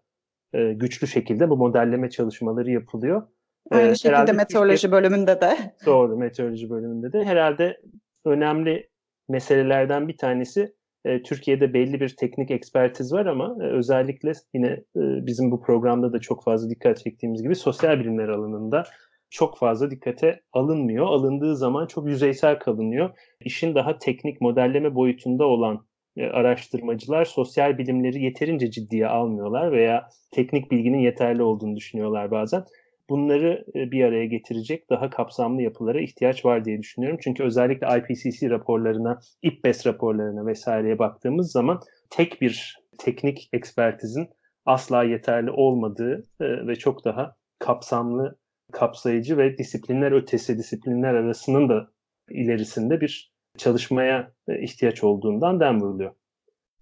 e, güçlü şekilde bu modelleme çalışmaları yapılıyor. Aynı ee, şekilde meteoroloji Türkiye, bölümünde de. Doğru, meteoroloji bölümünde de. Herhalde önemli meselelerden bir tanesi e, Türkiye'de belli bir teknik ekspertiz var ama e, özellikle yine e, bizim bu programda da çok fazla dikkat çektiğimiz gibi sosyal bilimler alanında çok fazla dikkate alınmıyor. Alındığı zaman çok yüzeysel kalınıyor. İşin daha teknik modelleme boyutunda olan araştırmacılar sosyal bilimleri yeterince ciddiye almıyorlar veya teknik bilginin yeterli olduğunu düşünüyorlar bazen. Bunları e, bir araya getirecek daha kapsamlı yapılara ihtiyaç var diye düşünüyorum. Çünkü özellikle IPCC raporlarına, IPBES raporlarına vesaireye baktığımız zaman tek bir teknik ekspertizin asla yeterli olmadığı e, ve çok daha kapsamlı, kapsayıcı ve disiplinler ötesi disiplinler arasının da ilerisinde bir çalışmaya e, ihtiyaç olduğundan dem vuruluyor.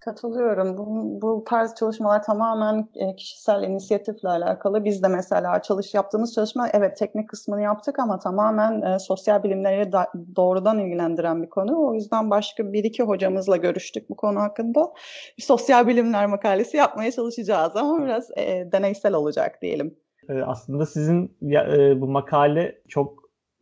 Katılıyorum. Bu, bu tarz çalışmalar tamamen e, kişisel inisiyatifle alakalı. Biz de mesela çalış yaptığımız çalışma evet teknik kısmını yaptık ama tamamen e, sosyal bilimleri da, doğrudan ilgilendiren bir konu. O yüzden başka bir iki hocamızla görüştük bu konu hakkında. Bir sosyal bilimler makalesi yapmaya çalışacağız ama biraz e, deneysel olacak diyelim. E, aslında sizin e, bu makale çok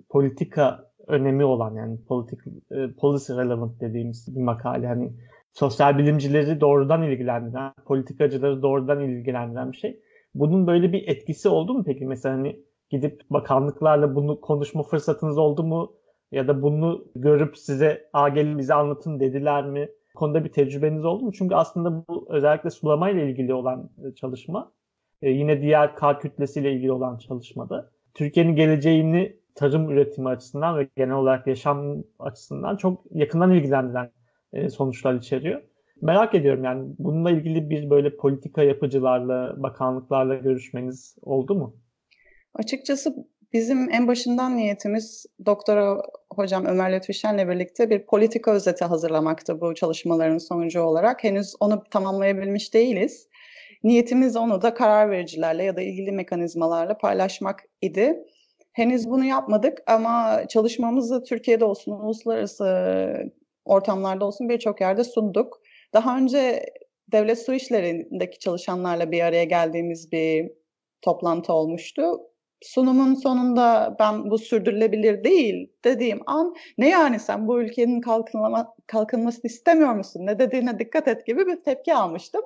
politika önemi olan yani politik e, policy relevant dediğimiz bir makale. Hani sosyal bilimcileri doğrudan ilgilendiren, politikacıları doğrudan ilgilendiren bir şey. Bunun böyle bir etkisi oldu mu peki? Mesela hani gidip bakanlıklarla bunu konuşma fırsatınız oldu mu? Ya da bunu görüp size a gelin bize anlatın dediler mi? Bu konuda bir tecrübeniz oldu mu? Çünkü aslında bu özellikle sulamayla ilgili olan e, çalışma, e, yine diğer K kütlesiyle ilgili olan çalışmada Türkiye'nin geleceğini tarım üretimi açısından ve genel olarak yaşam açısından çok yakından ilgilendiren e, sonuçlar içeriyor. Merak ediyorum yani bununla ilgili bir böyle politika yapıcılarla, bakanlıklarla görüşmeniz oldu mu? Açıkçası bizim en başından niyetimiz doktora hocam Ömer Lütfüşen'le birlikte bir politika özeti hazırlamaktı bu çalışmaların sonucu olarak. Henüz onu tamamlayabilmiş değiliz. Niyetimiz onu da karar vericilerle ya da ilgili mekanizmalarla paylaşmak idi. Henüz bunu yapmadık ama çalışmamızı Türkiye'de olsun, uluslararası ortamlarda olsun birçok yerde sunduk. Daha önce devlet su işlerindeki çalışanlarla bir araya geldiğimiz bir toplantı olmuştu. Sunumun sonunda ben bu sürdürülebilir değil dediğim an ne yani sen bu ülkenin kalkınma, kalkınmasını istemiyor musun? Ne dediğine dikkat et gibi bir tepki almıştım.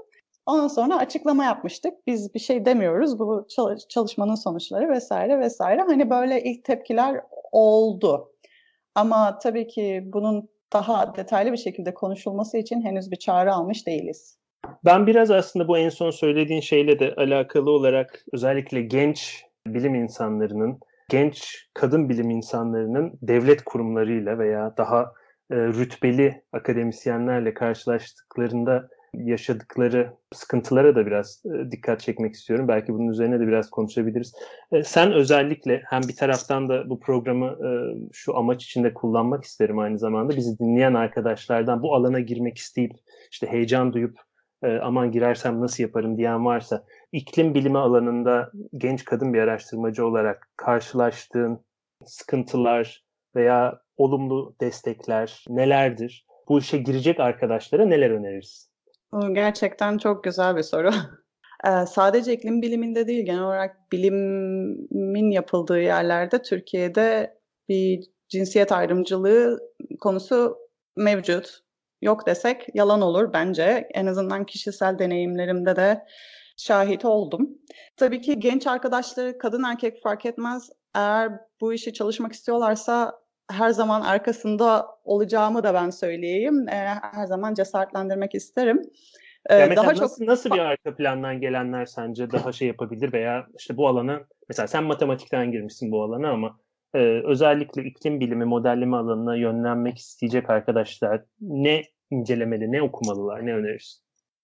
Ondan sonra açıklama yapmıştık. Biz bir şey demiyoruz. Bu çalışmanın sonuçları vesaire vesaire. Hani böyle ilk tepkiler oldu. Ama tabii ki bunun daha detaylı bir şekilde konuşulması için henüz bir çağrı almış değiliz. Ben biraz aslında bu en son söylediğin şeyle de alakalı olarak özellikle genç bilim insanlarının, genç kadın bilim insanlarının devlet kurumlarıyla veya daha e, rütbeli akademisyenlerle karşılaştıklarında yaşadıkları sıkıntılara da biraz e, dikkat çekmek istiyorum. Belki bunun üzerine de biraz konuşabiliriz. E, sen özellikle hem bir taraftan da bu programı e, şu amaç içinde kullanmak isterim aynı zamanda. Bizi dinleyen arkadaşlardan bu alana girmek isteyip işte heyecan duyup aman girersem nasıl yaparım diyen varsa iklim bilimi alanında genç kadın bir araştırmacı olarak karşılaştığın sıkıntılar veya olumlu destekler nelerdir? Bu işe girecek arkadaşlara neler önerirsin? Gerçekten çok güzel bir soru. Ee, sadece iklim biliminde değil, genel olarak bilimin yapıldığı yerlerde Türkiye'de bir cinsiyet ayrımcılığı konusu mevcut. Yok desek yalan olur bence. En azından kişisel deneyimlerimde de şahit oldum. Tabii ki genç arkadaşları kadın erkek fark etmez. Eğer bu işi çalışmak istiyorlarsa her zaman arkasında olacağımı da ben söyleyeyim. E, her zaman cesaretlendirmek isterim. E, ya daha nasıl, çok nasıl bir arka plandan gelenler sence daha şey yapabilir veya işte bu alana mesela sen matematikten girmişsin bu alana ama e, özellikle iklim bilimi modelleme alanına yönlenmek isteyecek arkadaşlar ne incelemeli, ne okumalılar, ne önerirsin?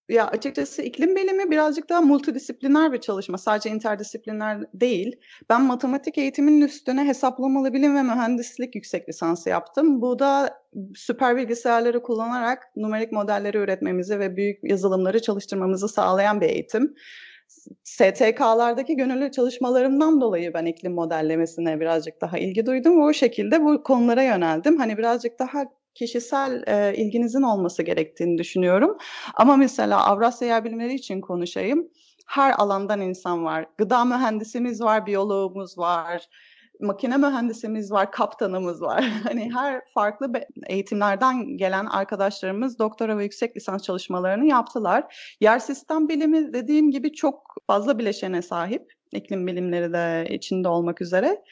Ya açıkçası iklim bilimi birazcık daha multidisipliner bir çalışma. Sadece interdisipliner değil. Ben matematik eğitiminin üstüne hesaplamalı bilim ve mühendislik yüksek lisansı yaptım. Bu da süper bilgisayarları kullanarak numerik modelleri üretmemizi ve büyük yazılımları çalıştırmamızı sağlayan bir eğitim. STK'lardaki gönüllü çalışmalarımdan dolayı ben iklim modellemesine birazcık daha ilgi duydum ve o şekilde bu konulara yöneldim. Hani birazcık daha kişisel e, ilginizin olması gerektiğini düşünüyorum. Ama mesela Avrasya Yer Bilimleri için konuşayım. Her alandan insan var. Gıda mühendisimiz var, biyoloğumuz var, makine mühendisimiz var, kaptanımız var. Hani her farklı eğitimlerden gelen arkadaşlarımız doktora ve yüksek lisans çalışmalarını yaptılar. Yer sistem bilimi dediğim gibi çok fazla bileşene sahip. iklim bilimleri de içinde olmak üzere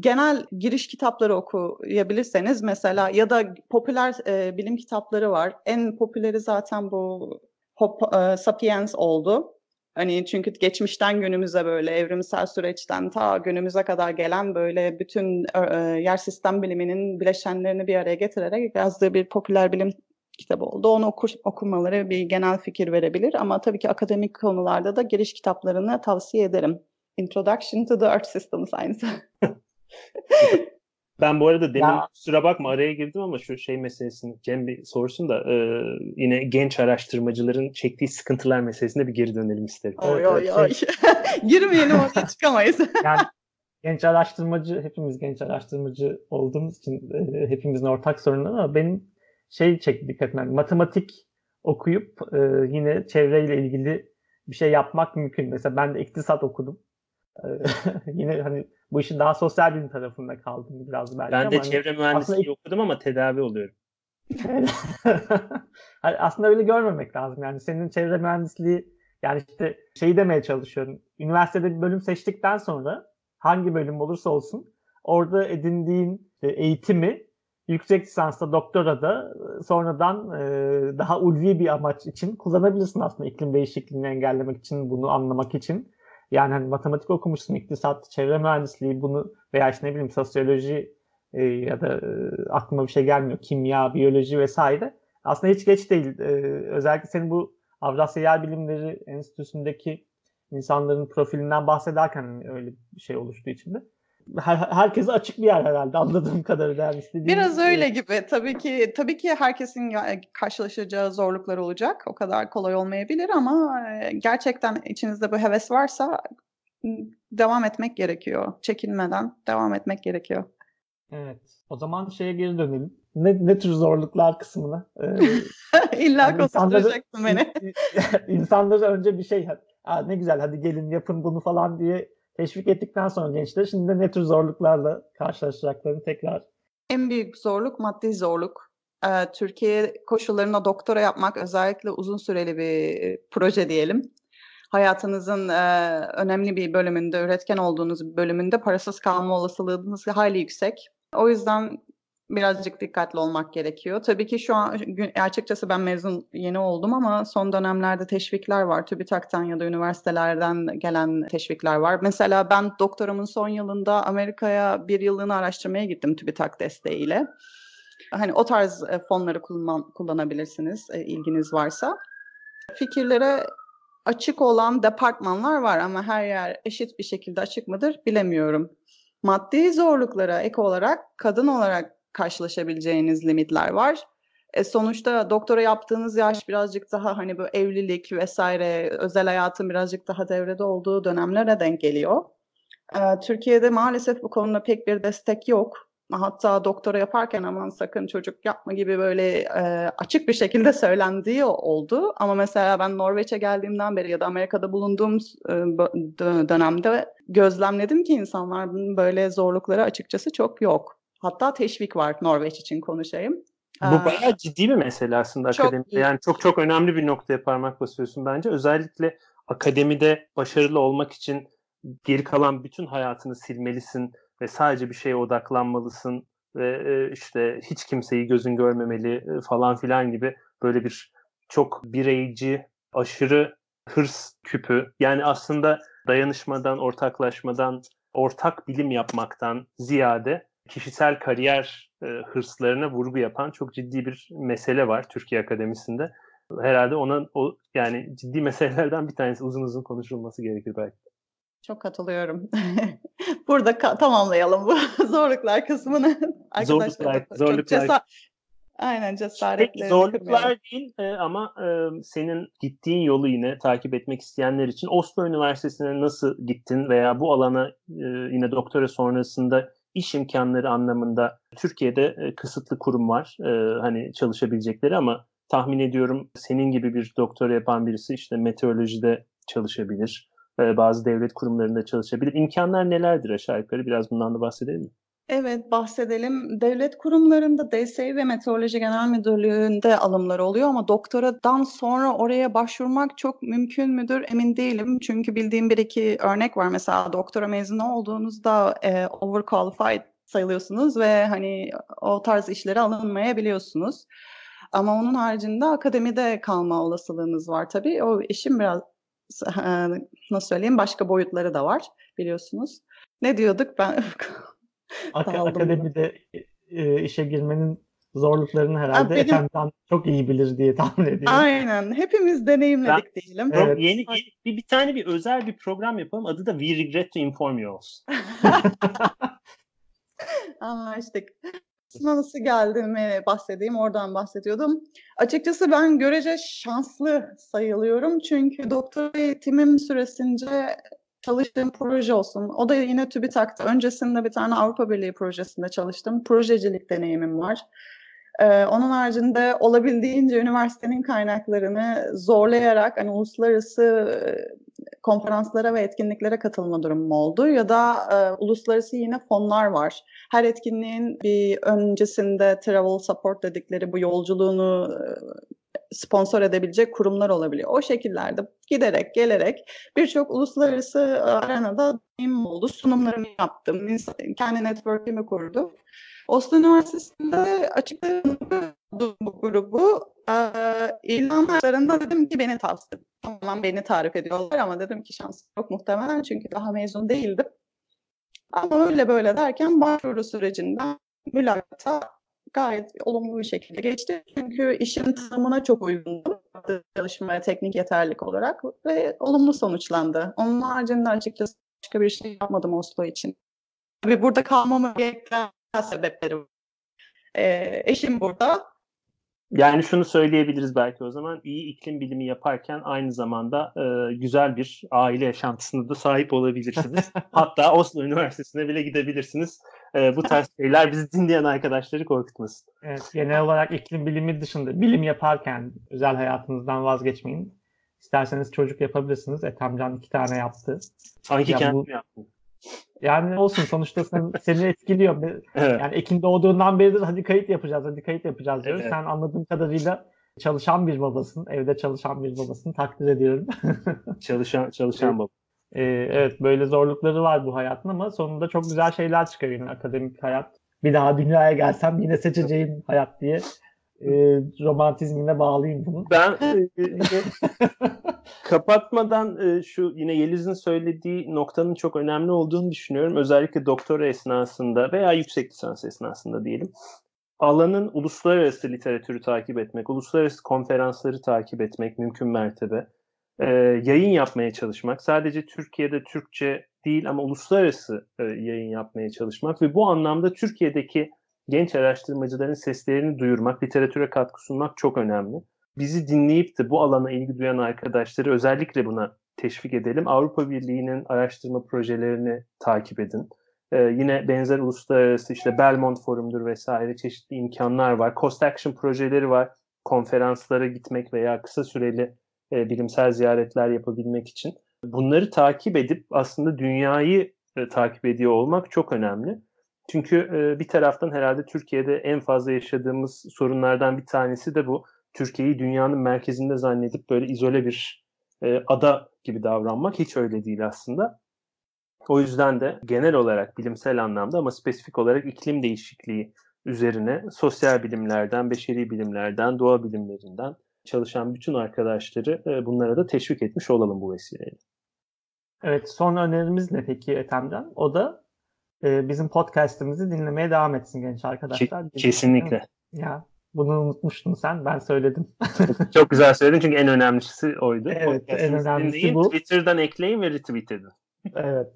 genel giriş kitapları okuyabilirseniz mesela ya da popüler e, bilim kitapları var. En popüleri zaten bu Hop, e, Sapiens oldu. Hani çünkü geçmişten günümüze böyle evrimsel süreçten ta günümüze kadar gelen böyle bütün e, yer sistem biliminin bileşenlerini bir araya getirerek yazdığı bir popüler bilim kitabı oldu. Onu okur, okumaları bir genel fikir verebilir ama tabii ki akademik konularda da giriş kitaplarını tavsiye ederim. Introduction to the Earth System Science. Ben bu arada demin ya. kusura bakma araya girdim ama şu şey meselesini Cem bir sorsun da e, yine genç araştırmacıların çektiği sıkıntılar meselesine bir geri dönelim isterim. Oy oy oy. Şey... Girmeyelim oraya çıkamayız. yani genç araştırmacı, hepimiz genç araştırmacı olduğumuz için e, hepimizin ortak sorunu ama benim şey çekti dikkat etmem. Matematik okuyup e, yine çevreyle ilgili bir şey yapmak mümkün. Mesela ben de iktisat okudum. E, yine hani bu işin daha sosyal bilim tarafında kaldım biraz belki. Ben de ama hani çevre hani mühendisliği aslında... okudum ama tedavi oluyorum. aslında öyle görmemek lazım. Yani senin çevre mühendisliği yani işte şeyi demeye çalışıyorum. Üniversitede bir bölüm seçtikten sonra hangi bölüm olursa olsun orada edindiğin e, eğitimi yüksek lisansta, doktorada e, sonradan e, daha ulvi bir amaç için kullanabilirsin aslında iklim değişikliğini engellemek için, bunu anlamak için. Yani hani matematik okumuşsun, iktisat, çevre mühendisliği bunu veya işte ne bileyim sosyoloji e, ya da e, aklıma bir şey gelmiyor. Kimya, biyoloji vesaire. Aslında hiç geç değil. E, özellikle senin bu Avrasya Yer Bilimleri Enstitüsü'ndeki insanların profilinden bahsederken hani öyle bir şey oluştuğu için de her, herkese açık bir yer herhalde anladığım kadarıyla. Yani Biraz gibi. öyle gibi. Tabii ki tabii ki herkesin karşılaşacağı zorluklar olacak. O kadar kolay olmayabilir ama e, gerçekten içinizde bu heves varsa devam etmek gerekiyor. Çekinmeden devam etmek gerekiyor. Evet. O zaman şeye geri dönelim. Ne, ne tür zorluklar kısmına? Ee, İlla yani konuşturacaksın beni. insanları önce bir şey ne güzel hadi gelin yapın bunu falan diye teşvik ettikten sonra gençler şimdi de ne tür zorluklarla karşılaşacaklarını tekrar. En büyük zorluk maddi zorluk. Ee, Türkiye koşullarına doktora yapmak özellikle uzun süreli bir proje diyelim. Hayatınızın e, önemli bir bölümünde, üretken olduğunuz bir bölümünde parasız kalma olasılığınız hayli yüksek. O yüzden birazcık dikkatli olmak gerekiyor. Tabii ki şu an açıkçası ben mezun yeni oldum ama son dönemlerde teşvikler var. TÜBİTAK'tan ya da üniversitelerden gelen teşvikler var. Mesela ben doktoramın son yılında Amerika'ya bir yıllığına araştırmaya gittim TÜBİTAK desteğiyle. Hani o tarz e, fonları kullan, kullanabilirsiniz e, ilginiz varsa. Fikirlere açık olan departmanlar var ama her yer eşit bir şekilde açık mıdır bilemiyorum. Maddi zorluklara ek olarak kadın olarak karşılaşabileceğiniz limitler var. E sonuçta doktora yaptığınız yaş birazcık daha hani bu evlilik vesaire özel hayatın birazcık daha devrede olduğu dönemlere denk geliyor. E, Türkiye'de maalesef bu konuda pek bir destek yok. Hatta doktora yaparken aman sakın çocuk yapma gibi böyle e, açık bir şekilde söylendiği oldu. Ama mesela ben Norveç'e geldiğimden beri ya da Amerika'da bulunduğum e, dönemde gözlemledim ki insanların böyle zorlukları açıkçası çok yok. Hatta teşvik var Norveç için konuşayım. Bu bayağı ciddi bir mesele aslında çok akademide. Iyi. Yani çok çok önemli bir noktaya parmak basıyorsun bence. Özellikle akademide başarılı olmak için geri kalan bütün hayatını silmelisin ve sadece bir şeye odaklanmalısın ve e, işte hiç kimseyi gözün görmemeli e, falan filan gibi böyle bir çok bireyci, aşırı hırs küpü. Yani aslında dayanışmadan, ortaklaşmadan, ortak bilim yapmaktan ziyade kişisel kariyer e, hırslarına vurgu yapan çok ciddi bir mesele var Türkiye Akademisi'nde. Herhalde ona o yani ciddi meselelerden bir tanesi uzun uzun konuşulması gerekir belki. Çok katılıyorum. Burada ka- tamamlayalım bu zorluklar kısmını. Zorluklar, zorluklar. Cesa- Aynen cesaretle. Zorluklar değil e, ama e, senin gittiğin yolu yine takip etmek isteyenler için Oslo Üniversitesi'ne nasıl gittin veya bu alana e, yine doktora sonrasında iş imkanları anlamında Türkiye'de e, kısıtlı kurum var. E, hani çalışabilecekleri ama tahmin ediyorum senin gibi bir doktora yapan birisi işte meteorolojide çalışabilir. E, bazı devlet kurumlarında çalışabilir. İmkanlar nelerdir aşağı yukarı? Biraz bundan da bahsedelim mi? Evet bahsedelim. Devlet kurumlarında DSİ ve Meteoroloji Genel Müdürlüğü'nde alımlar oluyor ama doktoradan sonra oraya başvurmak çok mümkün müdür emin değilim. Çünkü bildiğim bir iki örnek var. Mesela doktora mezunu olduğunuzda e, overqualified sayılıyorsunuz ve hani o tarz işlere alınmayabiliyorsunuz. Ama onun haricinde akademide kalma olasılığınız var tabii. O işin biraz nasıl söyleyeyim başka boyutları da var biliyorsunuz. Ne diyorduk ben Ak- akademide e, işe girmenin zorluklarını herhalde benim... Efem'den çok iyi bilir diye tahmin ediyorum. Aynen. Hepimiz deneyimledik ben, diyelim. Evet. Yeni, yeni bir, bir tane bir özel bir program yapalım. Adı da We Regret to Inform You olsun. Anlaştık. Nasıl geldiğimi bahsedeyim, oradan bahsediyordum. Açıkçası ben görece şanslı sayılıyorum. Çünkü doktora eğitimim süresince çalıştığım proje olsun. O da yine TÜBİTAK'ta. Öncesinde bir tane Avrupa Birliği projesinde çalıştım. Projecilik deneyimim var. Ee, onun haricinde olabildiğince üniversitenin kaynaklarını zorlayarak hani uluslararası e, konferanslara ve etkinliklere katılma durumum oldu. Ya da e, uluslararası yine fonlar var. Her etkinliğin bir öncesinde travel support dedikleri bu yolculuğunu e, sponsor edebilecek kurumlar olabiliyor. O şekillerde giderek gelerek birçok uluslararası e, arenada deneyimim oldu. Sunumlarımı yaptım. Kendi network'imi kurdum. Oslo Üniversitesi'nde açıkladığım bu grubu e, ilanlarında dedim ki beni tavsiye Tamam beni tarif ediyorlar ama dedim ki şans yok muhtemelen çünkü daha mezun değildim. Ama öyle böyle derken başvuru sürecinden mülakata gayet olumlu bir şekilde geçti. Çünkü işin tanımına çok uygundu. Çalışmaya teknik yeterlik olarak ve olumlu sonuçlandı. Onun haricinde açıkçası başka bir şey yapmadım Oslo için. Tabii burada kalmamı gerektiren sebepleri var. Ee, eşim burada. Yani şunu söyleyebiliriz belki o zaman iyi iklim bilimi yaparken aynı zamanda e, güzel bir aile yaşantısına da sahip olabilirsiniz. Hatta Oslo Üniversitesi'ne bile gidebilirsiniz. E, bu tarz şeyler bizi dinleyen arkadaşları korkutmasın. Evet, genel olarak iklim bilimi dışında bilim yaparken özel hayatınızdan vazgeçmeyin. İsterseniz çocuk yapabilirsiniz. Etemcan iki tane yaptı. Sanki ya kendim bu... yaptım. Yani olsun sonuçta sen, seni etkiliyor. Evet. Yani Ekin doğduğundan beridir hadi kayıt yapacağız, hadi kayıt yapacağız diyoruz. Evet. Sen anladığım kadarıyla çalışan bir babasın, evde çalışan bir babasın. Takdir ediyorum. çalışan çalışan baba. Ee, evet böyle zorlukları var bu hayatın ama sonunda çok güzel şeyler yine akademik hayat. Bir daha dünyaya gelsem yine seçeceğim hayat diye e, romantizmine bağlayayım bunu. Ben e, e, kapatmadan e, şu yine Yeliz'in söylediği noktanın çok önemli olduğunu düşünüyorum. Özellikle doktora esnasında veya yüksek lisans esnasında diyelim. Alanın uluslararası literatürü takip etmek, uluslararası konferansları takip etmek mümkün mertebe. E, yayın yapmaya çalışmak. Sadece Türkiye'de Türkçe değil ama uluslararası e, yayın yapmaya çalışmak ve bu anlamda Türkiye'deki genç araştırmacıların seslerini duyurmak, literatüre katkı sunmak çok önemli. Bizi dinleyip de bu alana ilgi duyan arkadaşları özellikle buna teşvik edelim. Avrupa Birliği'nin araştırma projelerini takip edin. Ee, yine benzer uluslararası işte Belmont Forum'dur vesaire çeşitli imkanlar var. Cost Action projeleri var. Konferanslara gitmek veya kısa süreli e, bilimsel ziyaretler yapabilmek için. Bunları takip edip aslında dünyayı e, takip ediyor olmak çok önemli. Çünkü e, bir taraftan herhalde Türkiye'de en fazla yaşadığımız sorunlardan bir tanesi de bu. Türkiye'yi dünyanın merkezinde zannedip böyle izole bir e, ada gibi davranmak hiç öyle değil aslında. O yüzden de genel olarak bilimsel anlamda ama spesifik olarak iklim değişikliği üzerine sosyal bilimlerden, beşeri bilimlerden, doğa bilimlerinden çalışan bütün arkadaşları e, bunlara da teşvik etmiş olalım bu vesileyle. Evet, son önerimiz ne peki Ethem'den? O da e, bizim podcast'imizi dinlemeye devam etsin genç arkadaşlar. Kesinlikle. Ya bunu unutmuştun sen, ben söyledim. Çok güzel söyledin çünkü en önemlisi oydu. Evet, en önemlisi dinleyin, bu. Twitter'dan ekleyin ve retweet edin. evet.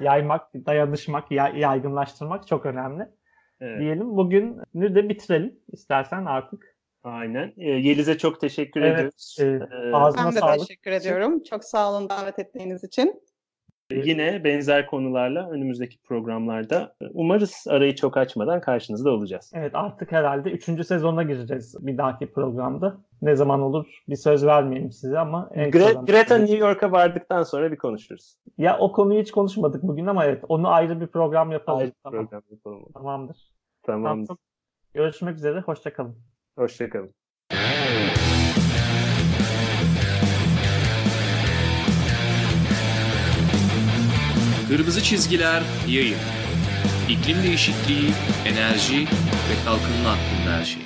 Yaymak, dayanışmak, yaygınlaştırmak çok önemli. Evet. Diyelim bugünü de bitirelim istersen artık. Aynen. E, Yeliz'e çok teşekkür evet, ediyoruz. E, ağzına ben de sağlık. teşekkür ediyorum. Çok sağ olun davet ettiğiniz için. Yine benzer konularla önümüzdeki programlarda umarız arayı çok açmadan karşınızda olacağız. Evet artık herhalde 3. sezona gireceğiz bir dahaki programda. Ne zaman olur bir söz vermeyeyim size ama en Gre- Greta New York'a vardıktan sonra bir konuşuruz. Ya o konuyu hiç konuşmadık bugün ama evet onu ayrı bir program yapalım. Ayrı bir tamam. program yapalım. Tamamdır. Tamam. Tamam, çok- Görüşmek üzere. Hoşçakalın. Hoşçakalın. Kırmızı çizgiler yayın. İklim değişikliği, enerji ve kalkınma hakkında her şey.